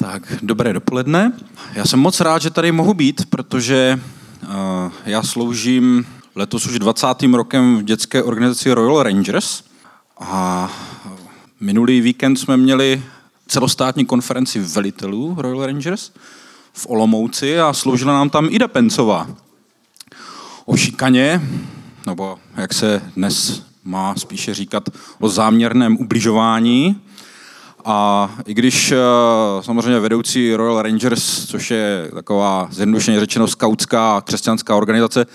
Tak, dobré dopoledne. Já jsem moc rád, že tady mohu být, protože uh, já sloužím letos už 20. rokem v dětské organizaci Royal Rangers a minulý víkend jsme měli celostátní konferenci velitelů Royal Rangers v Olomouci a sloužila nám tam Ida Pencová. O šikaně, nebo jak se dnes má spíše říkat o záměrném ubližování, a i když eh, samozřejmě vedoucí Royal Rangers, což je taková zjednodušeně řečeno skautská křesťanská organizace,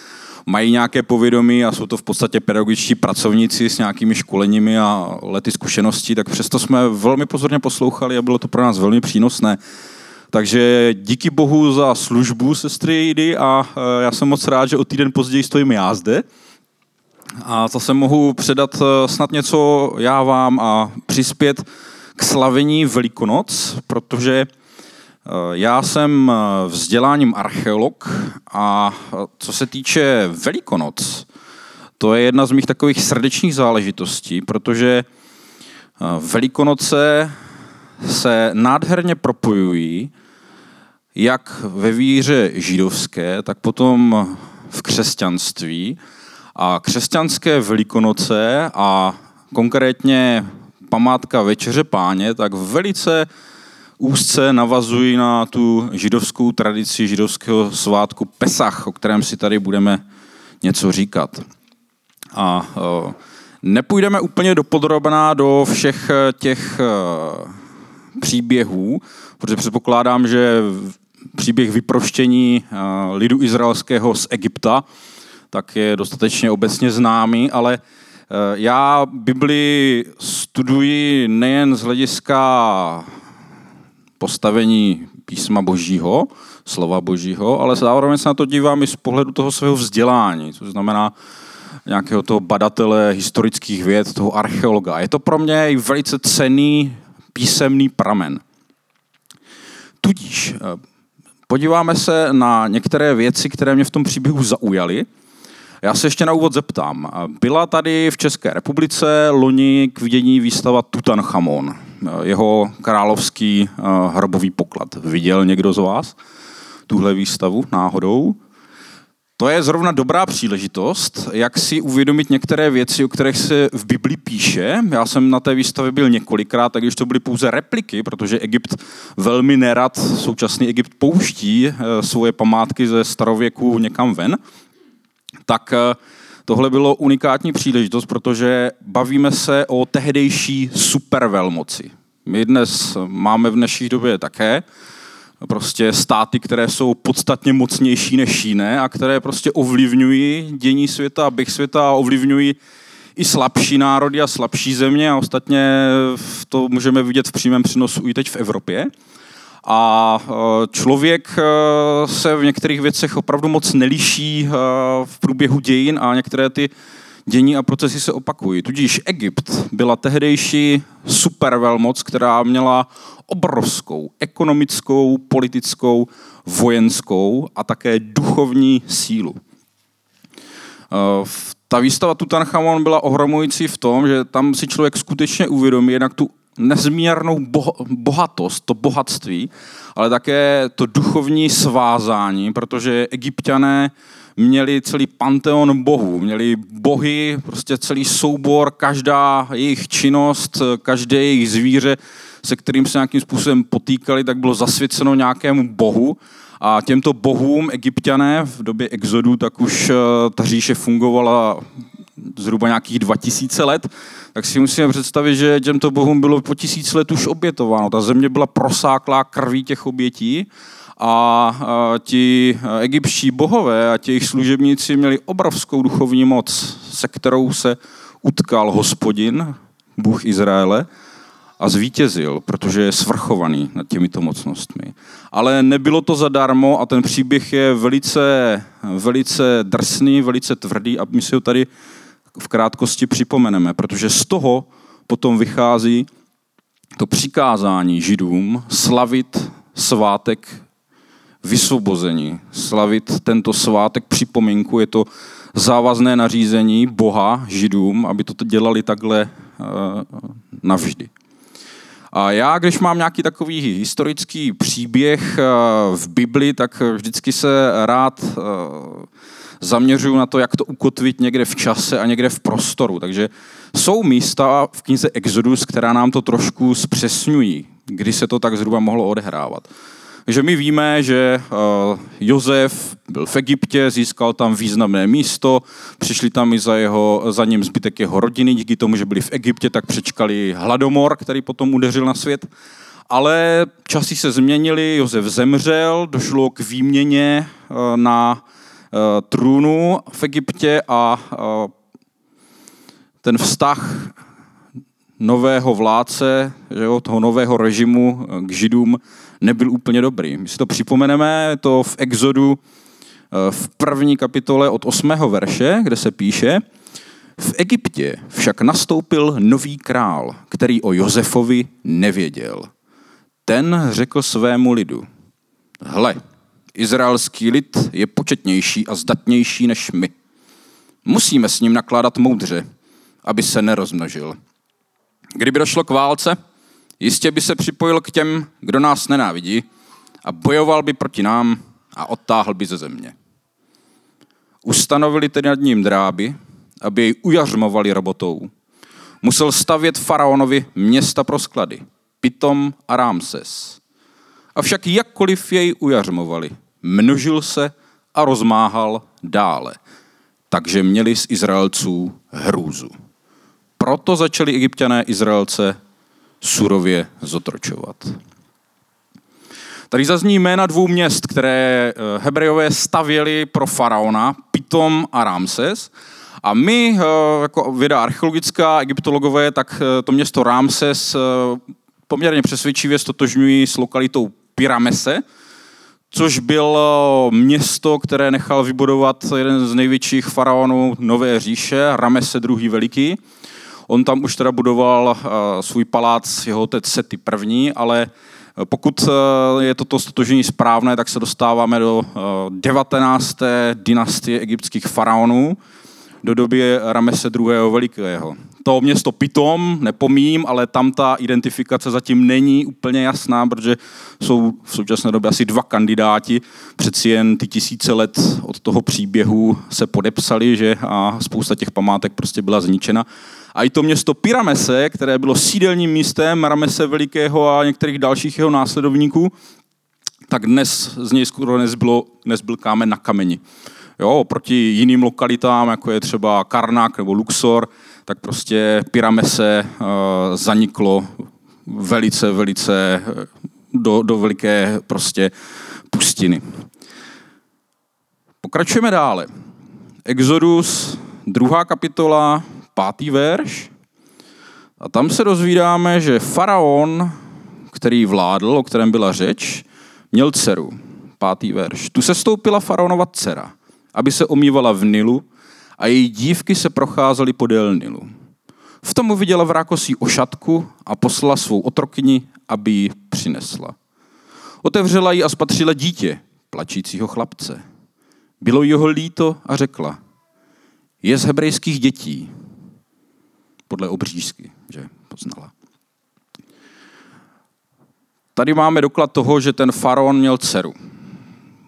mají nějaké povědomí a jsou to v podstatě pedagogičtí pracovníci s nějakými školeními a lety zkušeností, tak přesto jsme velmi pozorně poslouchali a bylo to pro nás velmi přínosné. Takže díky bohu za službu sestry Jidy a eh, já jsem moc rád, že o týden později stojím já zde. A zase mohu předat eh, snad něco já vám a přispět k slavení Velikonoc, protože eh, já jsem eh, vzděláním archeolog a eh, co se týče Velikonoc, to je jedna z mých takových srdečních záležitostí, protože Velikonoce se nádherně propojují jak ve víře židovské, tak potom v křesťanství. A křesťanské Velikonoce a konkrétně památka Večeře páně, tak velice úzce navazují na tu židovskou tradici židovského svátku Pesach, o kterém si tady budeme něco říkat. A e, nepůjdeme úplně dopodrobná do všech e, těch e, příběhů, protože předpokládám, že příběh vyproštění lidu izraelského z Egypta tak je dostatečně obecně známý, ale já Bibli studuji nejen z hlediska postavení písma božího, slova božího, ale zároveň se na to dívám i z pohledu toho svého vzdělání, což znamená nějakého toho badatele historických věd, toho archeologa. Je to pro mě i velice cený písemný pramen. Tudíž eh, podíváme se na některé věci, které mě v tom příběhu zaujaly, já se ještě na úvod zeptám. Byla tady v České republice loni k vidění výstava Tutanchamon, jeho královský eh, hrobový poklad. Viděl někdo z vás tuhle výstavu náhodou? To je zrovna dobrá příležitost, jak si uvědomit některé věci, o kterých se v Biblii píše. Já jsem na té výstavě byl několikrát, tak když to byly pouze repliky, protože Egypt velmi nerad, současný Egypt pouští eh, svoje památky ze starověku někam ven tak eh, tohle bylo unikátní příležitost, protože bavíme se o tehdejší supervelmoci. My dnes máme v dnešní době také prostě státy, které jsou podstatně mocnější než jiné a které prostě ovlivňují dění světa, bych světa a ovlivňují i slabší národy a slabší země a ostatně to můžeme vidět v přímém přenosu i teď v Evropě. A e, člověk e, se v některých věcech opravdu moc neliší e, v průběhu dějin a některé ty dění a procesy se opakují. Tudíž Egypt byla tehdejší supervelmoc, která měla obrovskou ekonomickou, politickou, vojenskou a také duchovní sílu. Ta výstava Tutanchamon byla ohromující v tom, že tam si člověk skutečně uvědomí jednak tu nezměrnou bohatost, to bohatství, ale také to duchovní svázání, protože egyptiané měli celý panteon bohů, měli bohy, prostě celý soubor, každá jejich činnost, každé jejich zvíře, se kterým se nějakým způsobem potýkali, tak bylo zasvěceno nějakému bohu. A těmto bohům egyptiané v době exodu, tak už eh, ta říše fungovala zhruba nějakých 2000 let, tak si musíme představit, že těmto bohům bylo po tisíc let už obětováno. Ta země byla prosáklá krví těch obětí a ti egyptští bohové a ti jejich služebníci měli obrovskou duchovní moc, se kterou se utkal hospodin, Bůh Izraele, a zvítězil, protože je svrchovaný nad těmito mocnostmi. Ale nebylo to zadarmo a ten příběh je velice, velice drsný, velice tvrdý a my si ho tady v krátkosti připomeneme, protože z toho potom vychází to přikázání židům slavit svátek vysvobození, slavit tento svátek připomínku, je to závazné nařízení Boha židům, aby to dělali takhle uh, navždy. A já, když mám nějaký takový historický příběh eh, v Bibli, tak vždycky se rád eh, zaměřuju na to, jak to ukotvit někde v čase a někde v prostoru. Takže jsou místa v knize Exodus, která nám to trošku zpřesňují, kdy se to tak zhruba mohlo odehrávat. Takže my víme, že uh, Josef byl v Egyptě, získal tam významné místo, přišli tam i za, jeho, za ním zbytek jeho rodiny, díky tomu, že byli v Egyptě, tak přečkali hladomor, který potom udeřil na svět. Ale časy se změnily, Josef zemřel, došlo k výměně uh, na trůnu v Egyptě a ten vztah nového vládce, že jo, toho nového režimu k židům nebyl úplně dobrý. My si to připomeneme, to v Exodu eh, v první kapitole od 8. verše, kde se píše, v Egyptě však nastoupil nový král, který o Josefovi nevěděl. Ten řekl svému lidu, hle, izraelský lid je početnější a zdatnější než my. Musíme s ním nakládat moudře, aby se nerozmnožil. Kdyby došlo k válce, Jistě by se připojil k těm, kdo nás nenávidí a bojoval by proti nám a odtáhl by ze země. Ustanovili tedy nad ním dráby, aby jej ujařmovali robotou. Musel stavět faraonovi města pro sklady, Pitom a Ramses. Avšak jakkoliv jej ujařmovali, množil se a rozmáhal dále. Takže měli z Izraelců hrůzu. Proto začali egyptiané Izraelce surově zotročovat. Tady zazní jména dvou měst, které eh, Hebrejové stavěli pro faraona, Pitom a Ramses. A my, eh, jako věda archeologická, egyptologové, tak eh, to město Ramses poměrně přesvědčivě stotožňují s lokalitou Pyramese, což bylo město, které nechal vybudovat jeden z největších faraonů Nové říše, Ramese II. Veliký. On tam už teda budoval eh, svůj palác, jeho otec Sety první, ale eh, pokud eh, je toto stotožení správné, tak se dostáváme do 19. dynastie egyptských faraonů, do doby Ramese II. Velikého. To město Pitom nepomím, ale tam ta identifikace zatím není úplně jasná, protože jsou v současné době asi dva kandidáti. Přeci jen ty tisíce let od toho příběhu se podepsali, že a spousta těch památek prostě byla zničena. A i to město Pyramese, které bylo sídelním místem Ramese Velikého a některých dalších jeho následovníků, tak dnes z něj skoro nezbylo, nezbyl kámen na kameni. Jo, oproti jiným lokalitám, jako je třeba Karnak nebo Luxor, tak prostě Pyramese uh, zaniklo velice, velice eh, do, do veliké prostě pustiny. Pokračujeme dále. Exodus, druhá kapitola, pátý verš. A tam se dozvídáme, že faraon, který vládl, o kterém byla řeč, měl dceru. Pátý verš. Tu se stoupila faraonova dcera, aby se omývala v Nilu a její dívky se procházely podél Nilu. V tom uviděla v rákosí ošatku a poslala svou otrokyni, aby ji přinesla. Otevřela ji a spatřila dítě, plačícího chlapce. Bylo jeho líto a řekla, je z hebrejských dětí, podle obřízky, že poznala. Tady máme doklad toho, že ten faraon měl dceru.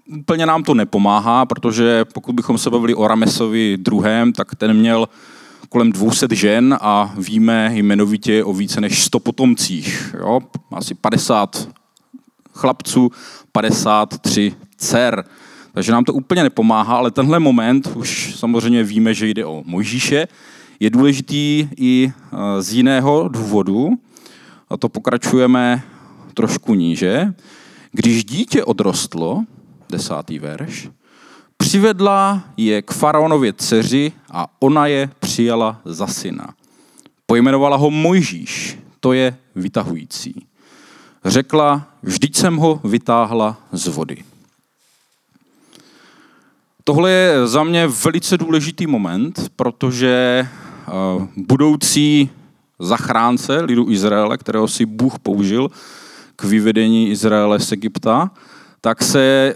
Úplně nám to nepomáhá, protože pokud bychom se bavili o Ramesovi druhém, tak ten měl kolem 200 žen a víme jmenovitě o více než 100 potomcích. Jo? Asi 50 chlapců, 53 dcer. Takže nám to úplně nepomáhá, ale tenhle moment už samozřejmě víme, že jde o Mojžíše, je důležitý i eh, z jiného důvodu, a to pokračujeme trošku níže. Když dítě odrostlo, desátý verš, přivedla je k faraonově dceři a ona je přijala za syna. Pojmenovala ho Mojžíš, to je vytahující. Řekla, vždyť jsem ho vytáhla z vody. Tohle je za mě velice důležitý moment, protože Eh, budoucí zachránce lidu Izraele, kterého si Bůh použil k vyvedení Izraele z Egypta, tak se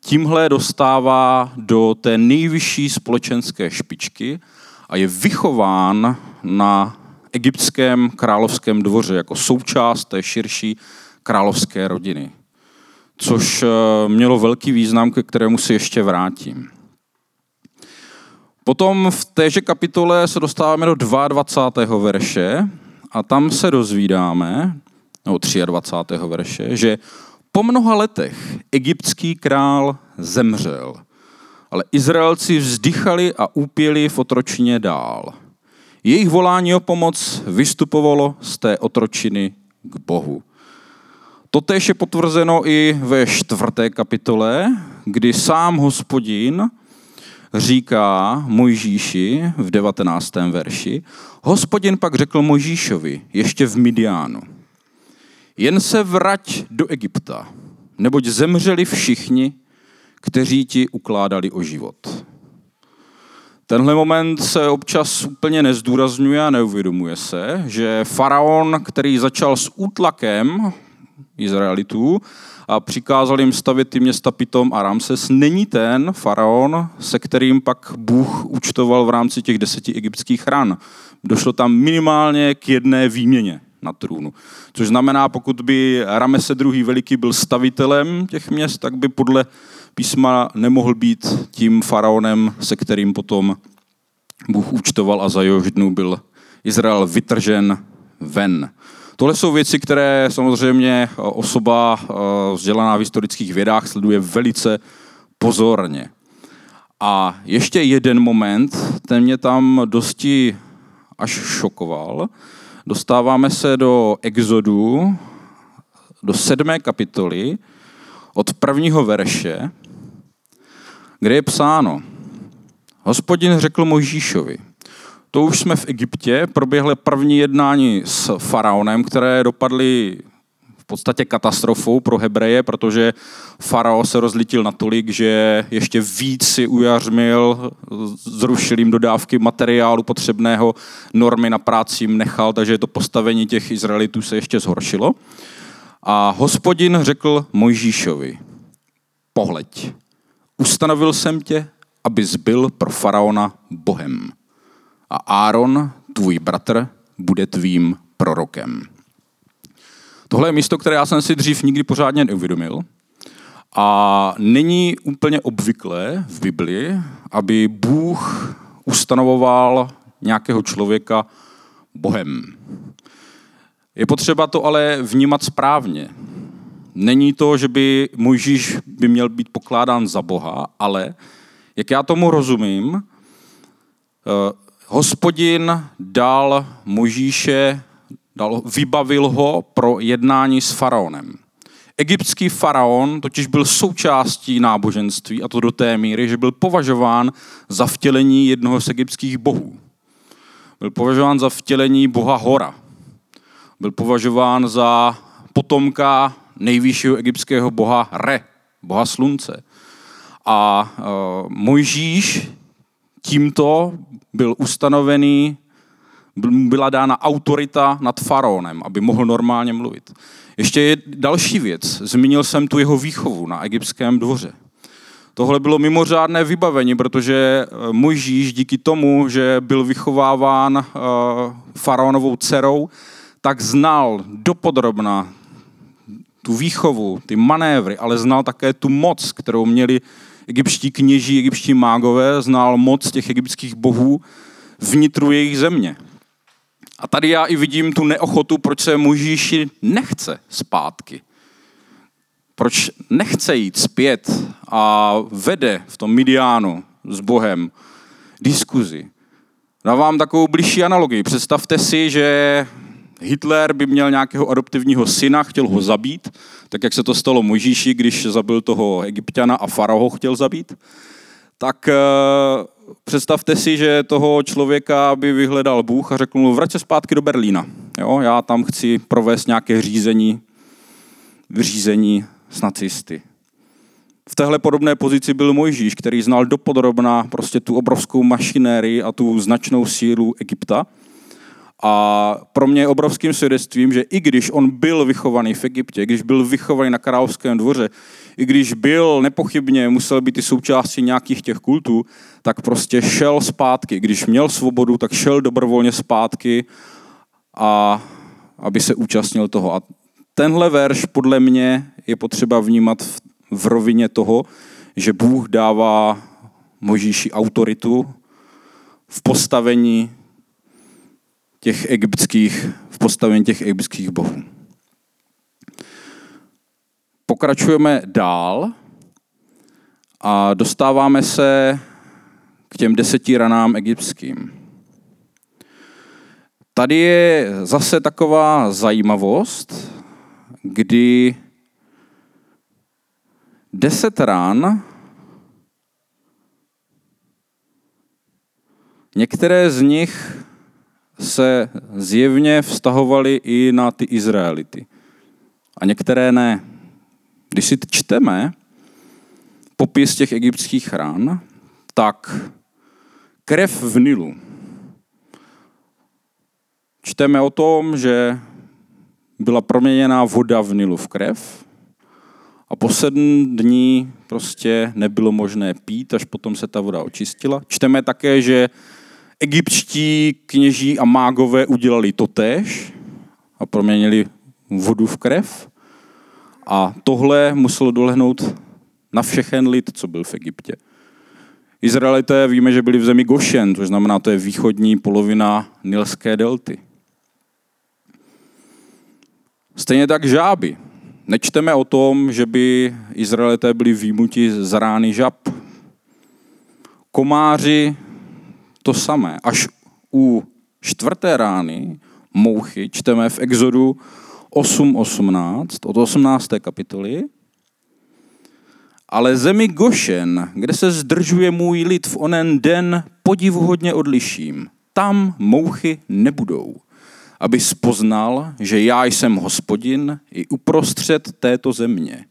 tímhle dostává do té nejvyšší společenské špičky a je vychován na egyptském královském dvoře jako součást té širší královské rodiny. Což eh, mělo velký význam, ke kterému se ještě vrátím. Potom v téže kapitole se dostáváme do 22. verše a tam se dozvídáme, nebo 23. verše, že po mnoha letech egyptský král zemřel, ale Izraelci vzdychali a úpěli v otročině dál. Jejich volání o pomoc vystupovalo z té otročiny k Bohu. Totéž je potvrzeno i ve čtvrté kapitole, kdy sám hospodin říká Mojžíši v 19. verši, hospodin pak řekl Mojžíšovi ještě v Midiánu, jen se vrať do Egypta, neboť zemřeli všichni, kteří ti ukládali o život. Tenhle moment se občas úplně nezdůrazňuje a neuvědomuje se, že faraon, který začal s útlakem Izraelitů a přikázal jim stavět ty města Pitom a Ramses, není ten faraon, se kterým pak Bůh účtoval v rámci těch deseti egyptských ran. Došlo tam minimálně k jedné výměně na trůnu. Což znamená, pokud by Ramese II. veliký byl stavitelem těch měst, tak by podle písma nemohl být tím faraonem, se kterým potom Bůh účtoval a za jehož dnu byl Izrael vytržen ven. Tohle jsou věci, které samozřejmě osoba eh, vzdělaná v historických vědách sleduje velice pozorně. A ještě jeden moment, ten mě tam dosti až šokoval. Dostáváme se do Exodu, do sedmé kapitoly, od prvního verše, kde je psáno, hospodin řekl Mojžíšovi, to už jsme v Egyptě, proběhly první jednání s faraonem, které dopadly podstatě katastrofou pro Hebreje, protože farao se rozlitil natolik, že ještě víc si ujařmil, zrušil jim dodávky materiálu potřebného, normy na práci jim nechal, takže to postavení těch Izraelitů se ještě zhoršilo. A hospodin řekl Mojžíšovi, pohleď, ustanovil jsem tě, abys byl pro faraona Bohem a Áron, tvůj bratr, bude tvým prorokem. Tohle je místo, které já jsem si dřív nikdy pořádně neuvědomil. A není úplně obvyklé v Biblii, aby Bůh ustanovoval nějakého člověka Bohem. Je potřeba to ale vnímat správně. Není to, že by Mojžíš by měl být pokládán za Boha, ale jak já tomu rozumím, eh, hospodin dal Možíše, dal, vybavil ho pro jednání s faraonem. Egyptský faraon totiž byl součástí náboženství, a to do té míry, že byl považován za vtělení jednoho z egyptských bohů. Byl považován za vtělení boha Hora. Byl považován za potomka nejvyššího egyptského boha Re, boha slunce. A uh, Mojžíš tímto byl ustanovený, byla dána autorita nad faraonem, aby mohl normálně mluvit. Ještě je další věc. Zmínil jsem tu jeho výchovu na egyptském dvoře. Tohle bylo mimořádné vybavení, protože eh, Mojžíš díky tomu, že byl vychováván eh, faraonovou dcerou, tak znal dopodrobna tu výchovu, ty manévry, ale znal také tu moc, kterou měli egyptští kněží, egyptští mágové, znal moc těch egyptských bohů vnitru jejich země. A tady já i vidím tu neochotu, proč se Možíši nechce zpátky. Proč nechce jít zpět a vede v tom Midiánu s Bohem diskuzi. Dávám takovou blížší analogii. Představte si, že Hitler by měl nějakého adoptivního syna, chtěl ho zabít, tak jak se to stalo Možíši, když zabil toho egyptiana a farao ho chtěl zabít, tak uh, představte si, že toho člověka by vyhledal Bůh a řekl mu, vrať se zpátky do Berlína. Jo, já tam chci provést nějaké řízení, řízení s nacisty. V téhle podobné pozici byl Mojžíš, který znal dopodrobna prostě tu obrovskou mašinérii a tu značnou sílu Egypta a pro mě je obrovským svědectvím, že i když on byl vychovaný v Egyptě, když byl vychovaný na královském dvoře, i když byl nepochybně, musel být i součástí nějakých těch kultů, tak prostě šel zpátky. Když měl svobodu, tak šel dobrovolně zpátky a aby se účastnil toho. A tenhle verš podle mě je potřeba vnímat v, v rovině toho, že Bůh dává Možíši autoritu v postavení těch egyptských, v postavení těch egyptských bohů. Pokračujeme dál a dostáváme se k těm deseti ranám egyptským. Tady je zase taková zajímavost, kdy deset ran, některé z nich se zjevně vztahovaly i na ty Izraelity. A některé ne. Když si čteme popis těch egyptských ran, tak krev v Nilu. Čteme o tom, že byla proměněná voda v Nilu v krev a po sedm dní prostě nebylo možné pít, až potom se ta voda očistila. Čteme také, že egyptští kněží a mágové udělali totéž a proměnili vodu v krev. A tohle muselo dolehnout na všechen lid, co byl v Egyptě. Izraelité víme, že byli v zemi Gošen, to znamená, to je východní polovina Nilské delty. Stejně tak žáby. Nečteme o tom, že by Izraelité byli výjimuti z rány žab. Komáři to samé. Až u čtvrté rány mouchy čteme v Exodu 8.18 od 18. kapitoly. Ale zemi Gošen, kde se zdržuje můj lid v onen den, podivuhodně odliším. Tam mouchy nebudou, aby spoznal, že já jsem hospodin i uprostřed této země.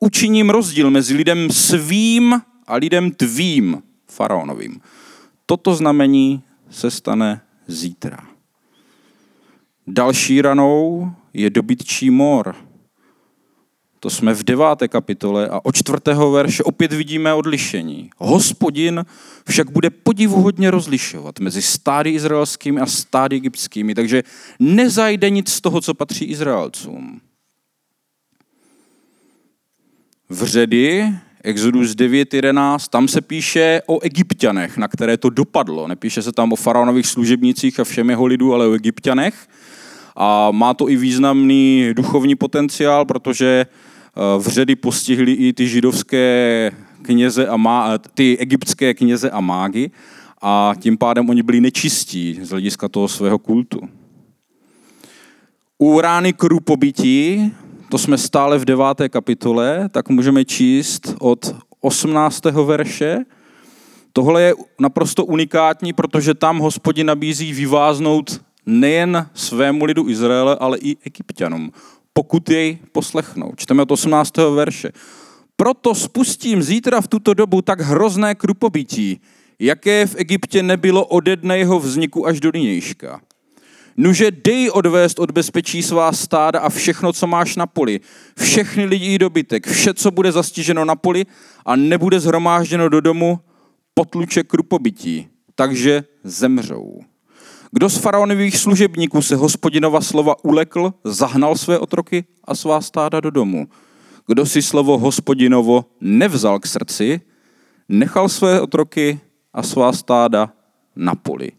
Učiním rozdíl mezi lidem svým a lidem tvým, faraonovým. Toto znamení se stane zítra. Další ranou je dobytčí mor. To jsme v deváté kapitole a od čtvrtého verše opět vidíme odlišení. Hospodin však bude podivuhodně rozlišovat mezi stády izraelskými a stády egyptskými, takže nezajde nic z toho, co patří Izraelcům. Vředy Exodus 9.11, tam se píše o egyptianech, na které to dopadlo. Nepíše se tam o faraonových služebnicích a všem jeho lidu, ale o egyptianech. A má to i významný duchovní potenciál, protože eh, vředy postihly i ty židovské kněze a má, ty egyptské kněze a mágy a tím pádem oni byli nečistí z hlediska toho svého kultu. U rány krupobytí to jsme stále v deváté kapitole, tak můžeme číst od 18. verše. Tohle je naprosto unikátní, protože tam hospodin nabízí vyváznout nejen svému lidu Izraele, ale i egyptianům, pokud jej poslechnou. Čteme od 18. verše. Proto spustím zítra v tuto dobu tak hrozné krupobytí, jaké v Egyptě nebylo ode dne jeho vzniku až do nynějška. Nuže dej odvést od bezpečí svá stáda a všechno, co máš na poli. Všechny lidi i dobytek, vše, co bude zastiženo na poli a nebude zhromážděno do domu, potluče krupobytí, takže zemřou. Kdo z faraonových služebníků se hospodinova slova ulekl, zahnal své otroky a svá stáda do domu. Kdo si slovo hospodinovo nevzal k srdci, nechal své otroky a svá stáda na poli.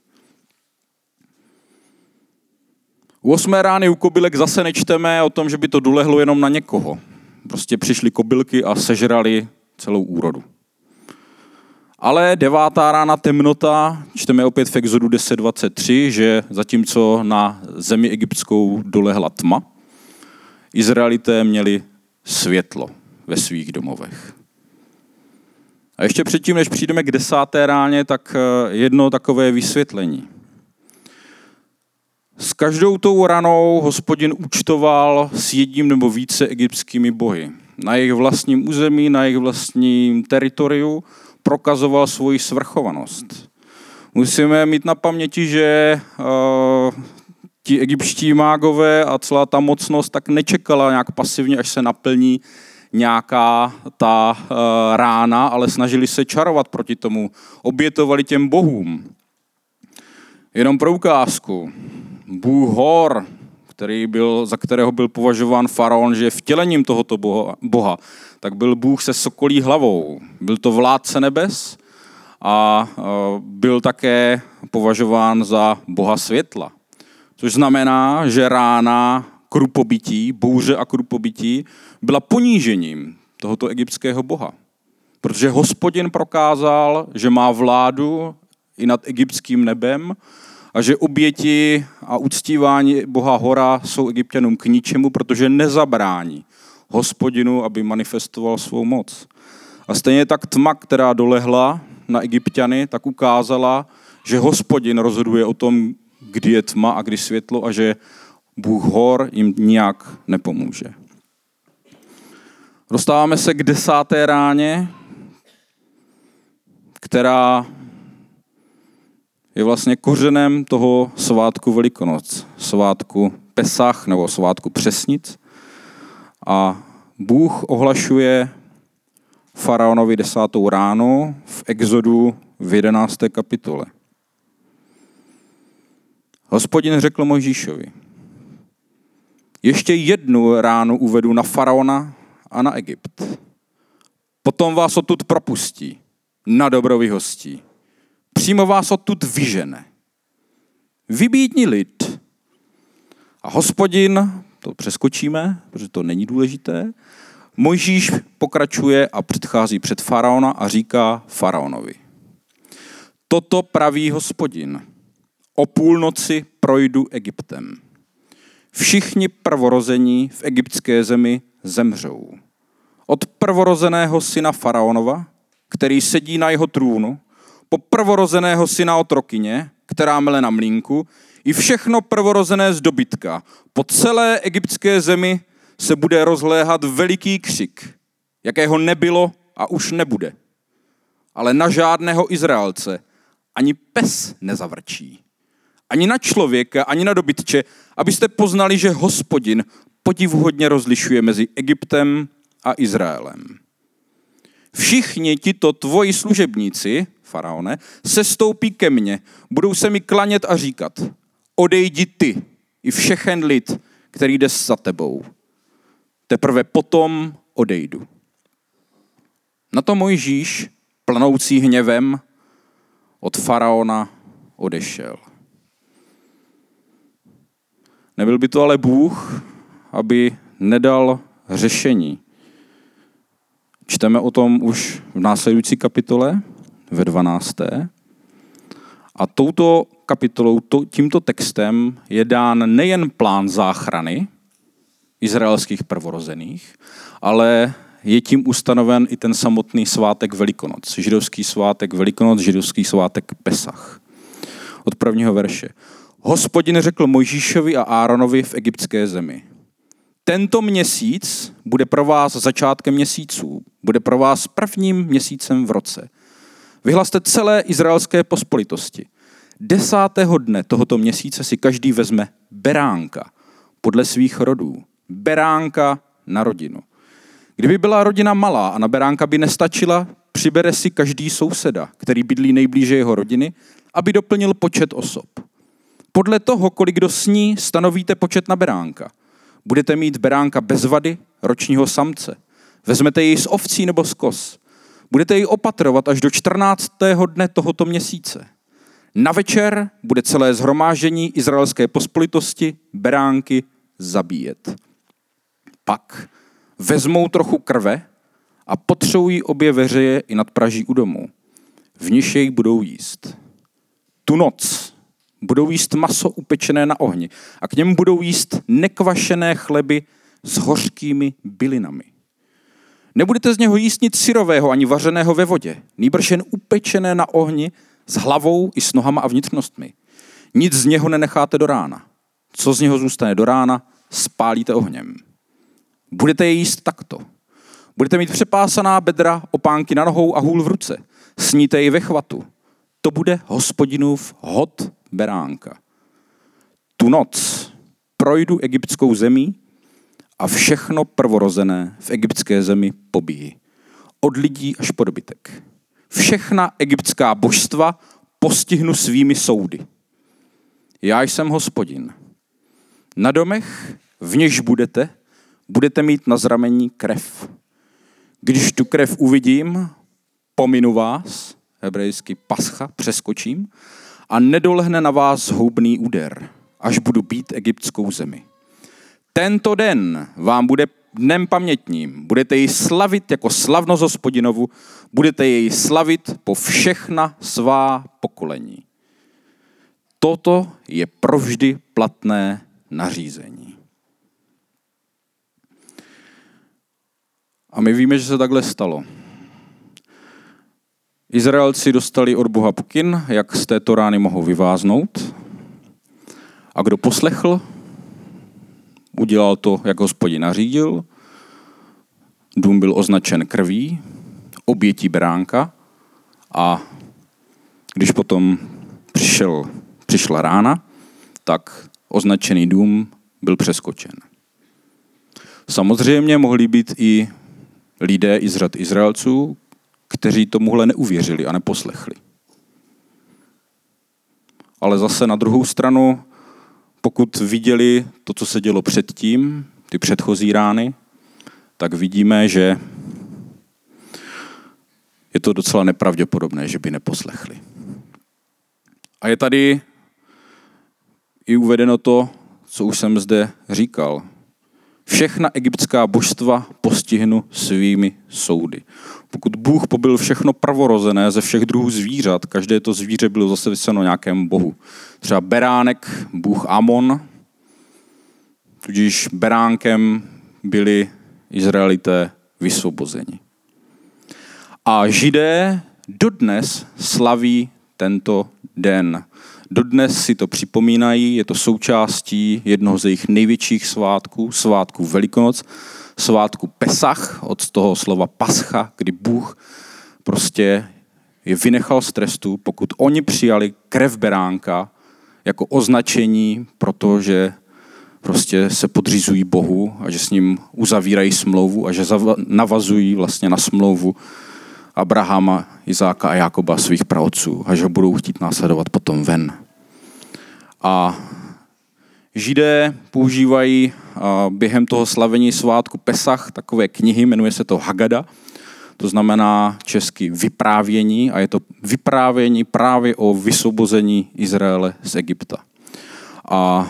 U osmé rány u kobylek zase nečteme o tom, že by to dolehlo jenom na někoho. Prostě přišly kobylky a sežrali celou úrodu. Ale devátá rána temnota, čteme opět v Exodu 10.23, že zatímco na zemi egyptskou dolehla tma, Izraelité měli světlo ve svých domovech. A ještě předtím, než přijdeme k desáté ráně, tak eh, jedno takové vysvětlení. S každou tou ranou hospodin účtoval s jedním nebo více egyptskými bohy. Na jejich vlastním území, na jejich vlastním teritoriu prokazoval svoji svrchovanost. Musíme mít na paměti, že uh, ti egyptští mágové a celá ta mocnost tak nečekala nějak pasivně, až se naplní nějaká ta uh, rána, ale snažili se čarovat proti tomu. Obětovali těm bohům. Jenom pro ukázku. Bůh hor, který byl, za kterého byl považován faraon, že je vtělením tohoto boha, boha, tak byl Bůh se sokolí hlavou. Byl to vládce nebes a byl také považován za boha světla. Což znamená, že rána krupobytí, bouře a krupobytí byla ponížením tohoto egyptského boha. Protože hospodin prokázal, že má vládu i nad egyptským nebem a že oběti a uctívání Boha Hora jsou egyptianům k ničemu, protože nezabrání hospodinu, aby manifestoval svou moc. A stejně tak tma, která dolehla na egyptiany, tak ukázala, že hospodin rozhoduje o tom, kdy je tma a kdy světlo a že Bůh hor jim nijak nepomůže. Dostáváme se k desáté ráně, která je vlastně kořenem toho svátku Velikonoc, svátku Pesach nebo svátku Přesnic. A Bůh ohlašuje faraonovi desátou ráno v Exodu v jedenácté kapitole. Hospodin řekl Mojžíšovi, ještě jednu ránu uvedu na faraona a na Egypt. Potom vás odtud propustí, na dobro vyhostí. Přímo vás odtud vyžene. Vybídni lid. A hospodin, to přeskočíme, protože to není důležité, Mojžíš pokračuje a předchází před faraona a říká faraonovi. Toto praví hospodin. O půlnoci projdu Egyptem. Všichni prvorození v egyptské zemi zemřou. Od prvorozeného syna faraonova, který sedí na jeho trůnu, po prvorozeného syna otrokyně, která mele na mlínku, i všechno prvorozené z dobytka. Po celé egyptské zemi se bude rozléhat veliký křik, jakého nebylo a už nebude. Ale na žádného Izraelce ani pes nezavrčí. Ani na člověka, ani na dobytče, abyste poznali, že hospodin podivuhodně rozlišuje mezi Egyptem a Izraelem. Všichni tito tvoji služebníci, faraone, se stoupí ke mně, budou se mi klanět a říkat, odejdi ty i všechen lid, který jde za tebou. Teprve potom odejdu. Na to Mojžíš, planoucí hněvem, od faraona odešel. Nebyl by to ale Bůh, aby nedal řešení. Čteme o tom už v následující kapitole, ve 12. A touto kapitolou, to, tímto textem je dán nejen plán záchrany izraelských prvorozených, ale je tím ustanoven i ten samotný svátek Velikonoc. Židovský svátek Velikonoc, židovský svátek Pesach. Od prvního verše. Hospodin řekl Mojžíšovi a Áronovi v egyptské zemi. Tento měsíc bude pro vás začátkem měsíců. Bude pro vás prvním měsícem v roce. Vyhlaste celé izraelské pospolitosti. Desátého dne tohoto měsíce si každý vezme beránka podle svých rodů. Beránka na rodinu. Kdyby byla rodina malá a na beránka by nestačila, přibere si každý souseda, který bydlí nejblíže jeho rodiny, aby doplnil počet osob. Podle toho, kolik kdo sní, stanovíte počet na beránka. Budete mít beránka bez vady, ročního samce. Vezmete jej z ovcí nebo z kos. Budete jej opatrovat až do 14. dne tohoto měsíce. Na večer bude celé zhromážení izraelské pospolitosti beránky zabíjet. Pak vezmou trochu krve a potřebují obě veřeje i nad praží u domu. V níž jej budou jíst. Tu noc budou jíst maso upečené na ohni a k němu budou jíst nekvašené chleby s hořkými bylinami. Nebudete z něho jíst nic syrového ani vařeného ve vodě, nýbrž jen upečené na ohni s hlavou i s nohama a vnitřnostmi. Nic z něho nenecháte do rána. Co z něho zůstane do rána, spálíte ohněm. Budete je jíst takto. Budete mít přepásaná bedra, opánky na nohou a hůl v ruce. Sníte ji ve chvatu. To bude hospodinův hod beránka. Tu noc projdu egyptskou zemí a všechno prvorozené v egyptské zemi pobíjí. Od lidí až po dobytek. Všechna egyptská božstva postihnu svými soudy. Já jsem hospodin. Na domech, v něž budete, budete mít na zramení krev. Když tu krev uvidím, pominu vás, hebrejsky pascha, přeskočím, a nedolehne na vás zhoubný úder, až budu být egyptskou zemi. Tento den vám bude dnem pamětním. Budete jej slavit jako slavnost hospodinovu, budete jej slavit po všechna svá pokolení. Toto je provždy platné nařízení. A my víme, že se takhle stalo. Izraelci dostali od Boha pokyn, jak z této rány mohou vyváznout. A kdo poslechl, udělal to, jak hospodin nařídil. Dům byl označen krví, obětí beránka a když potom přišel, přišla rána, tak označený dům byl přeskočen. Samozřejmě mohli být i lidé iz řad Izraelců, kteří tomuhle neuvěřili a neposlechli. Ale zase na druhou stranu, pokud viděli to, co se dělo předtím, ty předchozí rány, tak vidíme, že je to docela nepravděpodobné, že by neposlechli. A je tady i uvedeno to, co už jsem zde říkal. Všechna egyptská božstva postihnu svými soudy. Pokud Bůh pobyl všechno prvorozené ze všech druhů zvířat, každé to zvíře bylo zase vyseno nějakému bohu. Třeba beránek, bůh Amon, tudíž beránkem byli Izraelité vysvobozeni. A židé dodnes slaví tento den. Dodnes si to připomínají, je to součástí jednoho z jejich největších svátků, svátku Velikonoc, svátku Pesach, od toho slova pascha, kdy Bůh prostě je vynechal z trestu, pokud oni přijali krev beránka jako označení, protože prostě se podřizují Bohu a že s ním uzavírají smlouvu a že navazují vlastně na smlouvu Abrahama, Izáka a Jakoba svých praotců a že ho budou chtít následovat potom ven. A Židé používají během toho slavení svátku Pesach takové knihy, jmenuje se to Hagada, to znamená česky vyprávění a je to vyprávění právě o vysvobození Izraele z Egypta. A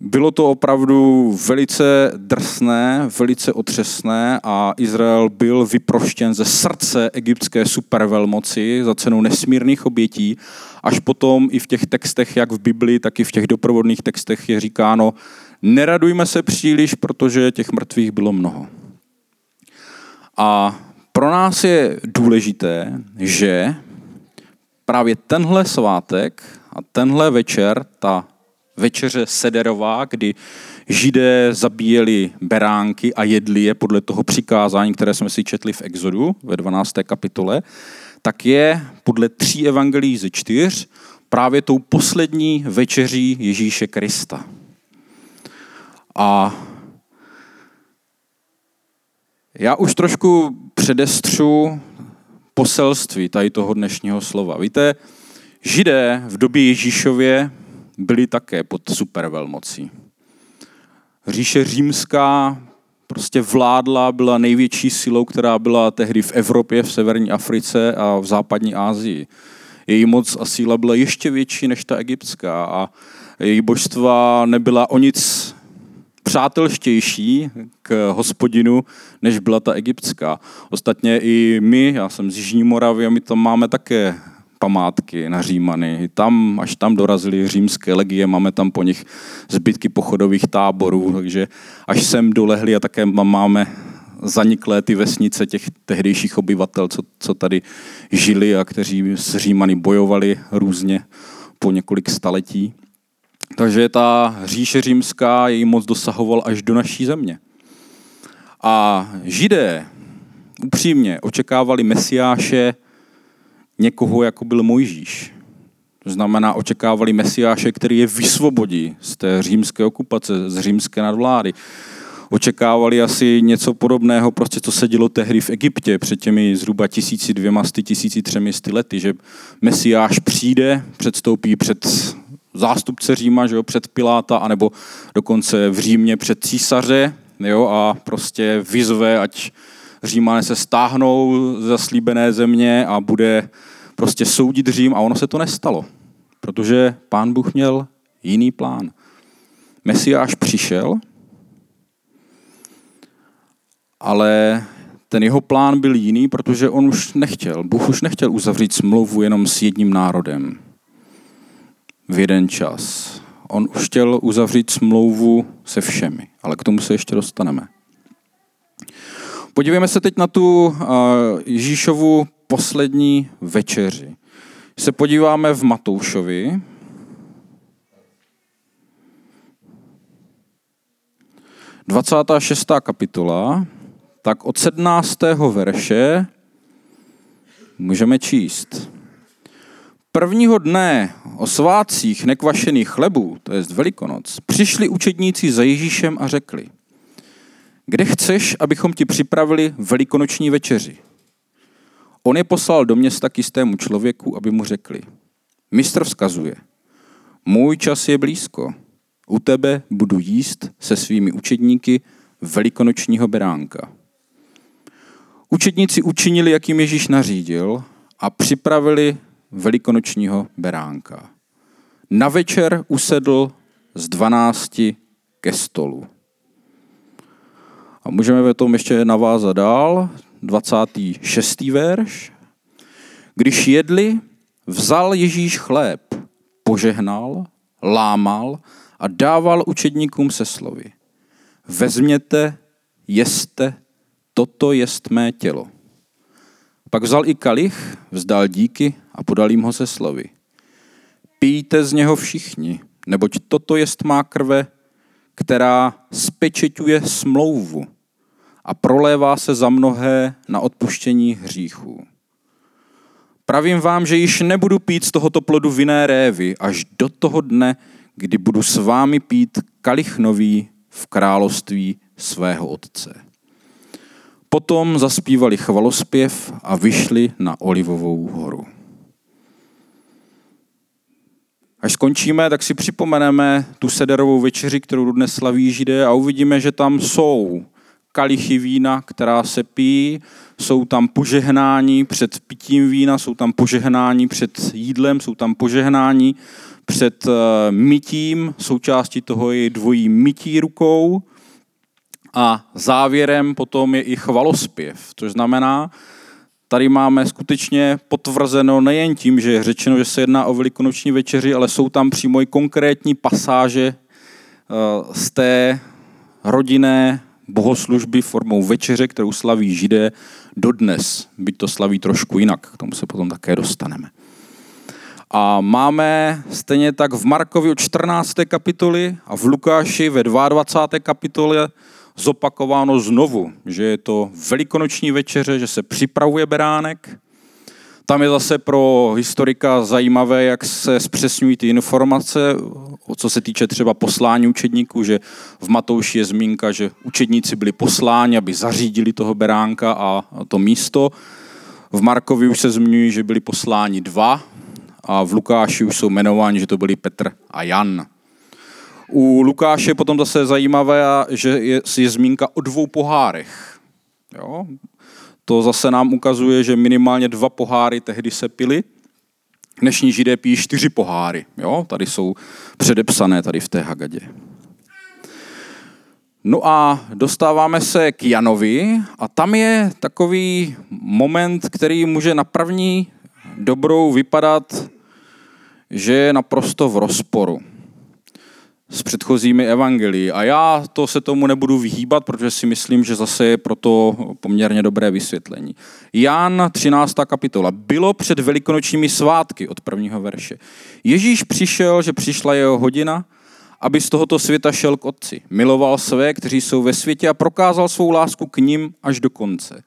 bylo to opravdu velice drsné, velice otřesné a Izrael byl vyproštěn ze srdce egyptské supervelmoci za cenu nesmírných obětí. Až potom i v těch textech, jak v Biblii, tak i v těch doprovodných textech je říkáno, neradujme se příliš, protože těch mrtvých bylo mnoho. A pro nás je důležité, že právě tenhle svátek a tenhle večer, ta večeře sederová, kdy židé zabíjeli beránky a jedli je podle toho přikázání, které jsme si četli v Exodu ve 12. kapitole, tak je podle tří evangelií ze čtyř právě tou poslední večeří Ježíše Krista. A já už trošku předestřu poselství tady toho dnešního slova. Víte, židé v době Ježíšově byli také pod supervelmocí. Říše římská prostě vládla, byla největší silou, která byla tehdy v Evropě, v severní Africe a v západní Asii. Její moc a síla byla ještě větší než ta egyptská a její božstva nebyla o nic přátelštější k hospodinu, než byla ta egyptská. Ostatně i my, já jsem z Jižní Moravy a my tam máme také památky na Římany. Tam, až tam dorazili římské legie, máme tam po nich zbytky pochodových táborů, takže až sem dolehli a také máme zaniklé ty vesnice těch tehdejších obyvatel, co, co tady žili a kteří s Římany bojovali různě po několik staletí. Takže ta říše římská její moc dosahoval až do naší země. A židé upřímně očekávali mesiáše někoho, jako byl Mojžíš. To znamená, očekávali mesiáše, který je vysvobodí z té římské okupace, z římské nadvlády. Očekávali asi něco podobného, prostě co se dělo tehdy v Egyptě před těmi zhruba tisíci dvěma, tisíci třemi lety, že mesiáš přijde, předstoupí před zástupce Říma, že jo, před Piláta, anebo dokonce v Římě před císaře, jo, a prostě vyzve, ať Římané se stáhnou ze zaslíbené země a bude prostě soudit Řím a ono se to nestalo, protože pán Bůh měl jiný plán. Mesiáš přišel, ale ten jeho plán byl jiný, protože on už nechtěl, Bůh už nechtěl uzavřít smlouvu jenom s jedním národem v jeden čas. On už chtěl uzavřít smlouvu se všemi, ale k tomu se ještě dostaneme. Podívejme se teď na tu Ježíšovu poslední večeři. Se podíváme v Matoušovi, Dvacátá šestá kapitola, tak od 17. verše můžeme číst. Prvního dne o svácích nekvašených chlebů, to je Velikonoc, přišli učedníci za Ježíšem a řekli, kde chceš, abychom ti připravili velikonoční večeři? On je poslal do města k jistému člověku, aby mu řekli, mistr vzkazuje, můj čas je blízko, u tebe budu jíst se svými učedníky velikonočního beránka. Učedníci učinili, jak jim Ježíš nařídil a připravili velikonočního beránka. Na večer usedl z dvanácti ke stolu. A můžeme ve tom ještě navázat dál, 26. verš. Když jedli, vzal Ježíš chléb, požehnal, lámal a dával učedníkům se slovy. Vezměte, jeste, toto jest mé tělo. Pak vzal i kalich, vzdal díky a podal jim ho se slovy. Pijte z něho všichni, neboť toto jest má krve, která spečeťuje smlouvu a prolévá se za mnohé na odpuštění hříchů. Pravím vám, že již nebudu pít z tohoto plodu vinné révy až do toho dne, kdy budu s vámi pít kalich nový v království svého otce. Potom zaspívali chvalospěv a vyšli na Olivovou horu. Až skončíme, tak si připomeneme tu sederovou večeři, kterou dnes slaví Židé a uvidíme, že tam jsou kalichy vína, která se pijí, jsou tam požehnání před pitím vína, jsou tam požehnání před jídlem, jsou tam požehnání před eh, mytím, součástí toho je dvojí mytí rukou. A závěrem potom je i chvalospěv, což znamená, tady máme skutečně potvrzeno nejen tím, že je řečeno, že se jedná o velikonoční večeři, ale jsou tam přímo i konkrétní pasáže eh, z té rodinné bohoslužby formou večeře, kterou slaví židé dodnes, byť to slaví trošku jinak, k tomu se potom také dostaneme. A máme stejně tak v Markovi 14. kapitoli a v Lukáši ve 22. kapitole zopakováno znovu, že je to velikonoční večeře, že se připravuje beránek. Tam je zase pro historika zajímavé, jak se zpřesňují ty informace, co se týče třeba poslání učedníků, že v Matouši je zmínka, že učedníci byli posláni, aby zařídili toho beránka a to místo. V Markovi už se zmiňují, že byli posláni dva a v Lukáši už jsou jmenováni, že to byli Petr a Jan. U Lukáše potom zase zajímavé, že je, je zmínka o dvou pohárech. Jo? To zase nám ukazuje, že minimálně dva poháry tehdy se pily. Dnešní židé pijí čtyři poháry. Jo? Tady jsou předepsané tady v té Hagadě. No a dostáváme se k Janovi a tam je takový moment, který může na první dobrou vypadat, že je naprosto v rozporu s předchozími evangelii. A já to se tomu nebudu vyhýbat, protože si myslím, že zase je proto poměrně dobré vysvětlení. Jan 13. kapitola. Bylo před velikonočními svátky od prvního verše. Ježíš přišel, že přišla jeho hodina, aby z tohoto světa šel k otci. Miloval své, kteří jsou ve světě a prokázal svou lásku k ním až do konce.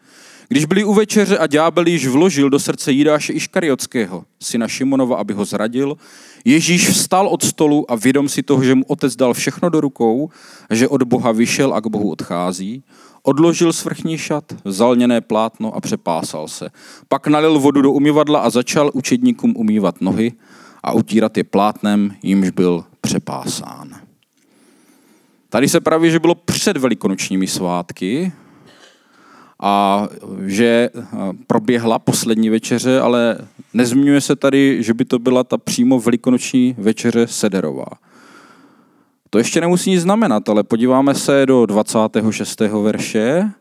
Když byli u večeře a ďábel již vložil do srdce Jidáše Iškariotského, syna Šimonova, aby ho zradil, Ježíš vstal od stolu a vědom si toho, že mu otec dal všechno do rukou, že od Boha vyšel a k Bohu odchází, odložil svrchní šat, vzal něné plátno a přepásal se. Pak nalil vodu do umyvadla a začal učedníkům umývat nohy a utírat je plátnem, jimž byl přepásán. Tady se praví, že bylo před velikonočními svátky a že proběhla poslední večeře, ale nezmiňuje se tady, že by to byla ta přímo velikonoční večeře Sederová. To ještě nemusí nic znamenat, ale podíváme se do 26. verše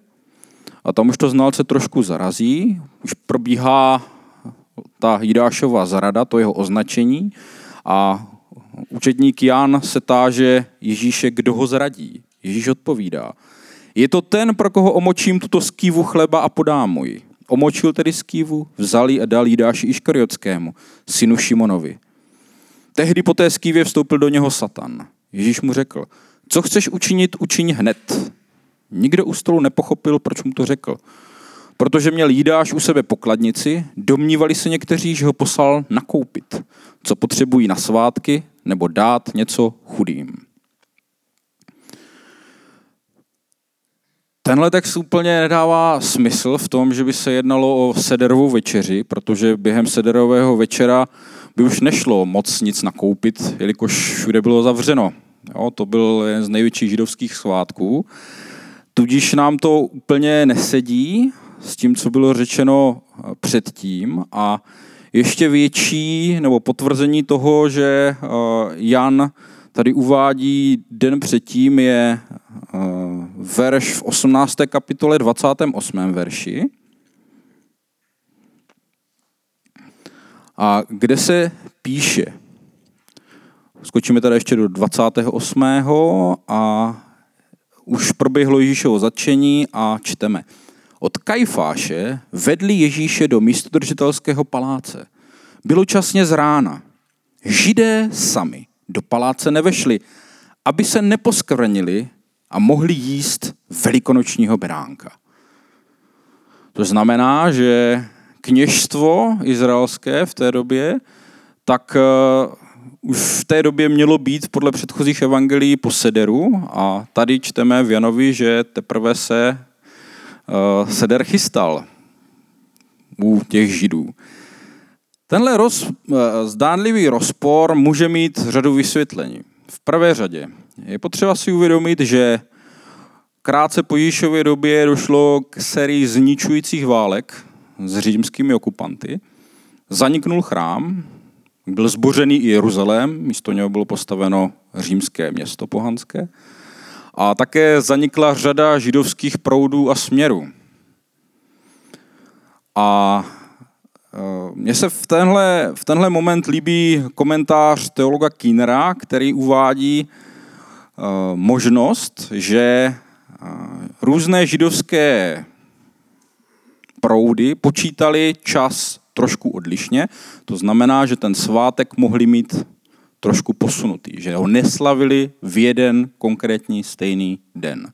a tam už to znalce trošku zarazí. Už probíhá ta Jidášova zrada, to jeho označení a učetník Jan se táže Ježíše, kdo ho zradí. Ježíš odpovídá. Je to ten, pro koho omočím tuto skývu chleba a podám můj. Omočil tedy skývu, vzal a dal Jidáši Iškariotskému, synu Šimonovi. Tehdy po té skývě vstoupil do něho Satan. Ježíš mu řekl, co chceš učinit, učiň hned. Nikdo u stolu nepochopil, proč mu to řekl. Protože měl jídáš u sebe pokladnici, domnívali se někteří, že ho poslal nakoupit, co potřebují na svátky, nebo dát něco chudým. Tenhle text úplně nedává smysl v tom, že by se jednalo o sederovou večeři, protože během sederového večera by už nešlo moc nic nakoupit, jelikož všude bylo zavřeno. Jo, to byl jeden z největších židovských svátků. Tudíž nám to úplně nesedí s tím, co bylo řečeno předtím a ještě větší nebo potvrzení toho, že eh, Jan tady uvádí den předtím je eh, verš v 18. kapitole 28. verši. A kde se píše, skočíme tady ještě do 28. a už proběhlo Ježíšovo zatčení a čteme. Od Kajfáše vedli Ježíše do místodržitelského paláce. Bylo časně z rána. Židé sami do paláce nevešli, aby se neposkvrnili a mohli jíst velikonočního beránka. To znamená, že kněžstvo izraelské v té době, tak uh, už v té době mělo být podle předchozích evangelií po sederu a tady čteme v Janovi, že teprve se uh, seder chystal u těch židů. Tenhle roz, uh, zdánlivý rozpor může mít řadu vysvětlení. V prvé řadě je potřeba si uvědomit, že krátce po Ježíšově době došlo k sérii zničujících válek s římskými okupanty. Zaniknul chrám, byl zbořený i Jeruzalém, místo něho bylo postaveno římské město pohanské. A také zanikla řada židovských proudů a směrů. A mně se v tenhle, v tenhle moment líbí komentář teologa Kinnera, který uvádí e, možnost, že e, různé židovské proudy počítali čas trošku odlišně. To znamená, že ten svátek mohli mít trošku posunutý, že ho neslavili v jeden konkrétní stejný den.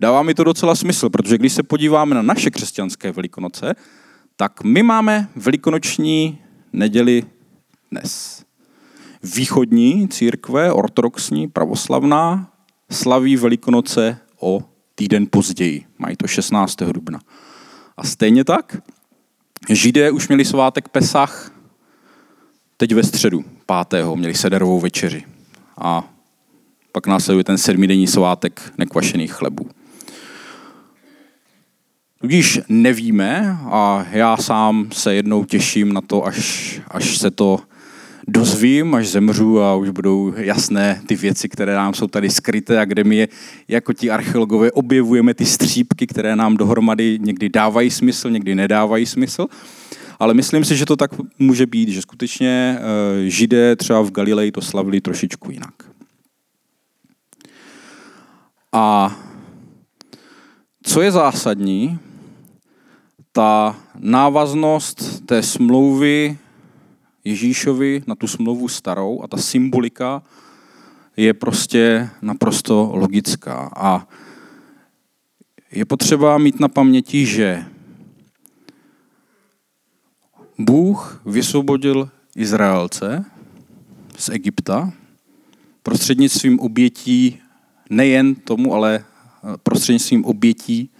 Dává mi to docela smysl, protože když se podíváme na naše křesťanské velikonoce, tak my máme velikonoční neděli dnes. Východní církve, ortodoxní, pravoslavná, slaví velikonoce o týden později. Mají to 16. dubna. A stejně tak Židé už měli svátek Pesach, teď ve středu, pátého, měli sederovou večeři. A pak následuje ten sedmidenní svátek nekvašených chlebů. Tudíž nevíme a já sám se jednou těším na to, až, až se to dozvím, až zemřu a už budou jasné ty věci, které nám jsou tady skryté a kde my je, jako ti archeologové objevujeme ty střípky, které nám dohromady někdy dávají smysl, někdy nedávají smysl. Ale myslím si, že to tak může být, že skutečně eh, židé třeba v Galileji to slavili trošičku jinak. A co je zásadní, ta návaznost té smlouvy Ježíšovi na tu smlouvu starou a ta symbolika je prostě naprosto logická. A je potřeba mít na paměti, že Bůh vysvobodil Izraelce z Egypta prostřednictvím obětí nejen tomu, ale prostřednictvím obětí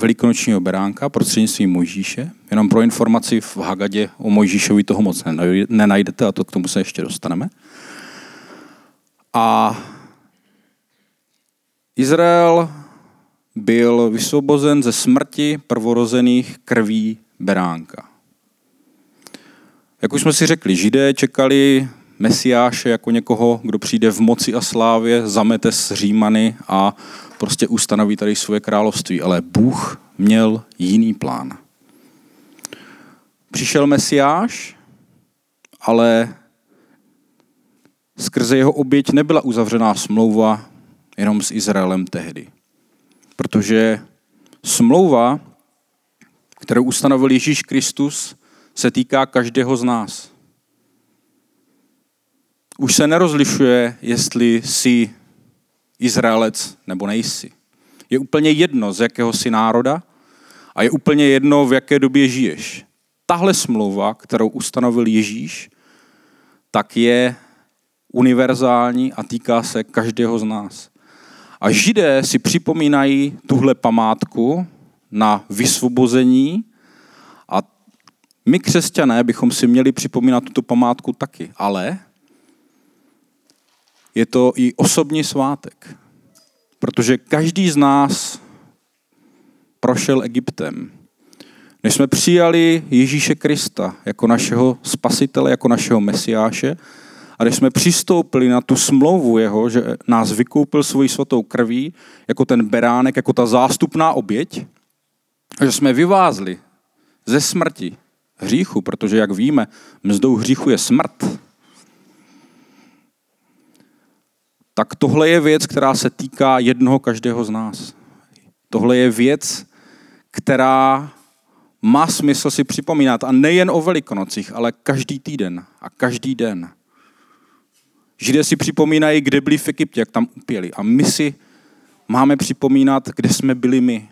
velikonočního beránka prostřednictvím Mojžíše. Jenom pro informaci v Hagadě o Mojžíšovi toho moc nenajdete a to k tomu se ještě dostaneme. A Izrael byl vysvobozen ze smrti prvorozených krví beránka. Jak už jsme si řekli, židé čekali Mesiáše jako někoho, kdo přijde v moci a slávě, zamete s Římany a prostě ustanoví tady svoje království. Ale Bůh měl jiný plán. Přišel Mesiáš, ale skrze jeho oběť nebyla uzavřená smlouva jenom s Izraelem tehdy. Protože smlouva, kterou ustanovil Ježíš Kristus, se týká každého z nás. Už se nerozlišuje, jestli jsi Izraelec nebo nejsi. Je úplně jedno, z jakého jsi národa a je úplně jedno, v jaké době žiješ. Tahle smlouva, kterou ustanovil Ježíš, tak je univerzální a týká se každého z nás. A židé si připomínají tuhle památku na vysvobození a my křesťané bychom si měli připomínat tuto památku taky, ale je to i osobní svátek. Protože každý z nás prošel Egyptem. Než jsme přijali Ježíše Krista jako našeho spasitele, jako našeho mesiáše, a když jsme přistoupili na tu smlouvu jeho, že nás vykoupil svojí svatou krví, jako ten beránek, jako ta zástupná oběť, a že jsme vyvázli ze smrti hříchu, protože jak víme, mzdou hříchu je smrt, tak tohle je věc, která se týká jednoho každého z nás. Tohle je věc, která má smysl si připomínat a nejen o velikonocích, ale každý týden a každý den. Židé si připomínají, kde byli v Egyptě, jak tam upěli. A my si máme připomínat, kde jsme byli my.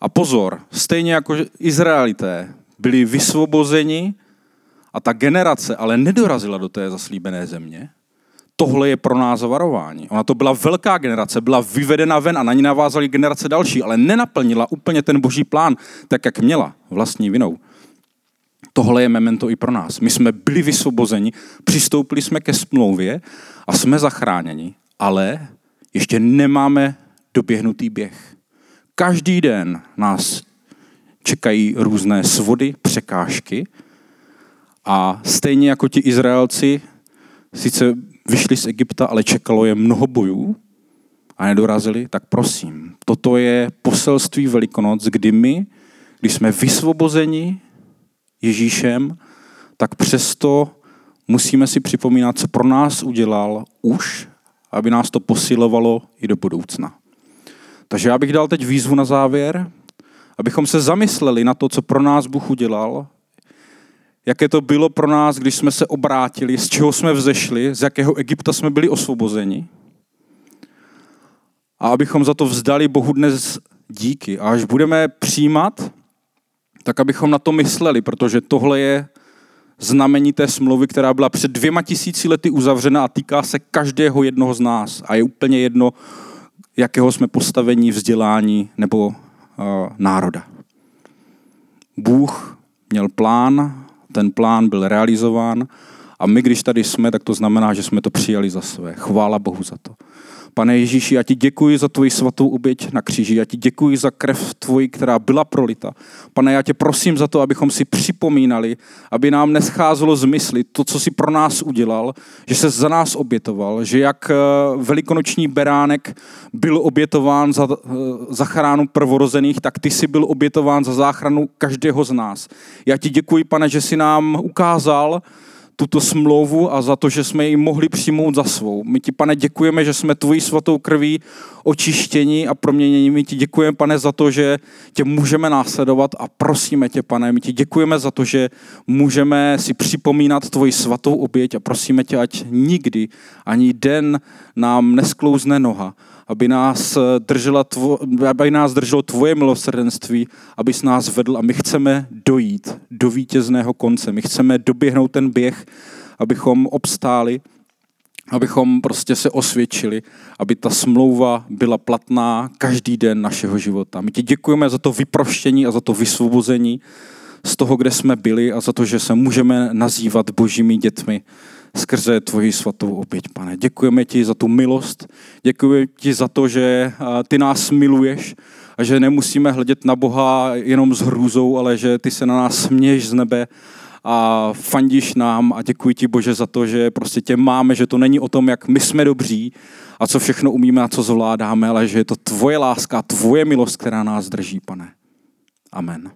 A pozor, stejně jako Izraelité byli vysvobozeni a ta generace ale nedorazila do té zaslíbené země, tohle je pro nás varování. Ona to byla velká generace, byla vyvedena ven a na ní navázali generace další, ale nenaplnila úplně ten boží plán tak, jak měla vlastní vinou. Tohle je memento i pro nás. My jsme byli vysvobozeni, přistoupili jsme ke smlouvě a jsme zachráněni, ale ještě nemáme doběhnutý běh. Každý den nás čekají různé svody, překážky a stejně jako ti Izraelci sice vyšli z Egypta, ale čekalo je mnoho bojů a nedorazili, tak prosím, toto je poselství Velikonoc, kdy my, když jsme vysvobozeni Ježíšem, tak přesto musíme si připomínat, co pro nás udělal už, aby nás to posilovalo i do budoucna. Takže já bych dal teď výzvu na závěr, abychom se zamysleli na to, co pro nás Bůh udělal jaké to bylo pro nás, když jsme se obrátili, z čeho jsme vzešli, z jakého Egypta jsme byli osvobozeni. A abychom za to vzdali Bohu dnes díky. A až budeme přijímat, tak abychom na to mysleli, protože tohle je znamení té smlouvy, která byla před dvěma tisíci lety uzavřena a týká se každého jednoho z nás. A je úplně jedno, jakého jsme postavení, vzdělání nebo uh, národa. Bůh měl plán ten plán byl realizován a my, když tady jsme, tak to znamená, že jsme to přijali za své. Chvála Bohu za to. Pane Ježíši, já ti děkuji za tvoji svatou oběť na kříži. Já ti děkuji za krev tvoji, která byla prolita. Pane, já tě prosím za to, abychom si připomínali, aby nám nescházelo z mysli to, co si pro nás udělal, že se za nás obětoval, že jak eh, velikonoční beránek byl obětován za eh, zachranu prvorozených, tak ty jsi byl obětován za záchranu každého z nás. Já ti děkuji, pane, že jsi nám ukázal, tuto smlouvu a za to, že jsme ji mohli přijmout za svou. My ti, pane, děkujeme, že jsme tvojí svatou krví očištění a proměnění. My ti děkujeme, pane, za to, že tě můžeme následovat a prosíme tě, pane, my ti děkujeme za to, že můžeme si připomínat tvoji svatou oběť a prosíme tě, ať nikdy ani den nám nesklouzne noha, aby nás, držela tvo, aby nás drželo tvoje milosrdenství, abys nás vedl a my chceme dojít do vítězného konce. My chceme doběhnout ten běh, abychom obstáli abychom prostě se osvědčili, aby ta smlouva byla platná každý den našeho života. My ti děkujeme za to vyproštění a za to vysvobození z toho, kde jsme byli a za to, že se můžeme nazývat božími dětmi skrze tvoji svatou oběť, pane. Děkujeme ti za tu milost, děkujeme ti za to, že ty nás miluješ a že nemusíme hledět na Boha jenom s hrůzou, ale že ty se na nás směješ z nebe a fandíš nám a děkuji ti Bože za to, že prostě tě máme, že to není o tom, jak my jsme dobří a co všechno umíme a co zvládáme, ale že je to tvoje láska, tvoje milost, která nás drží, pane. Amen.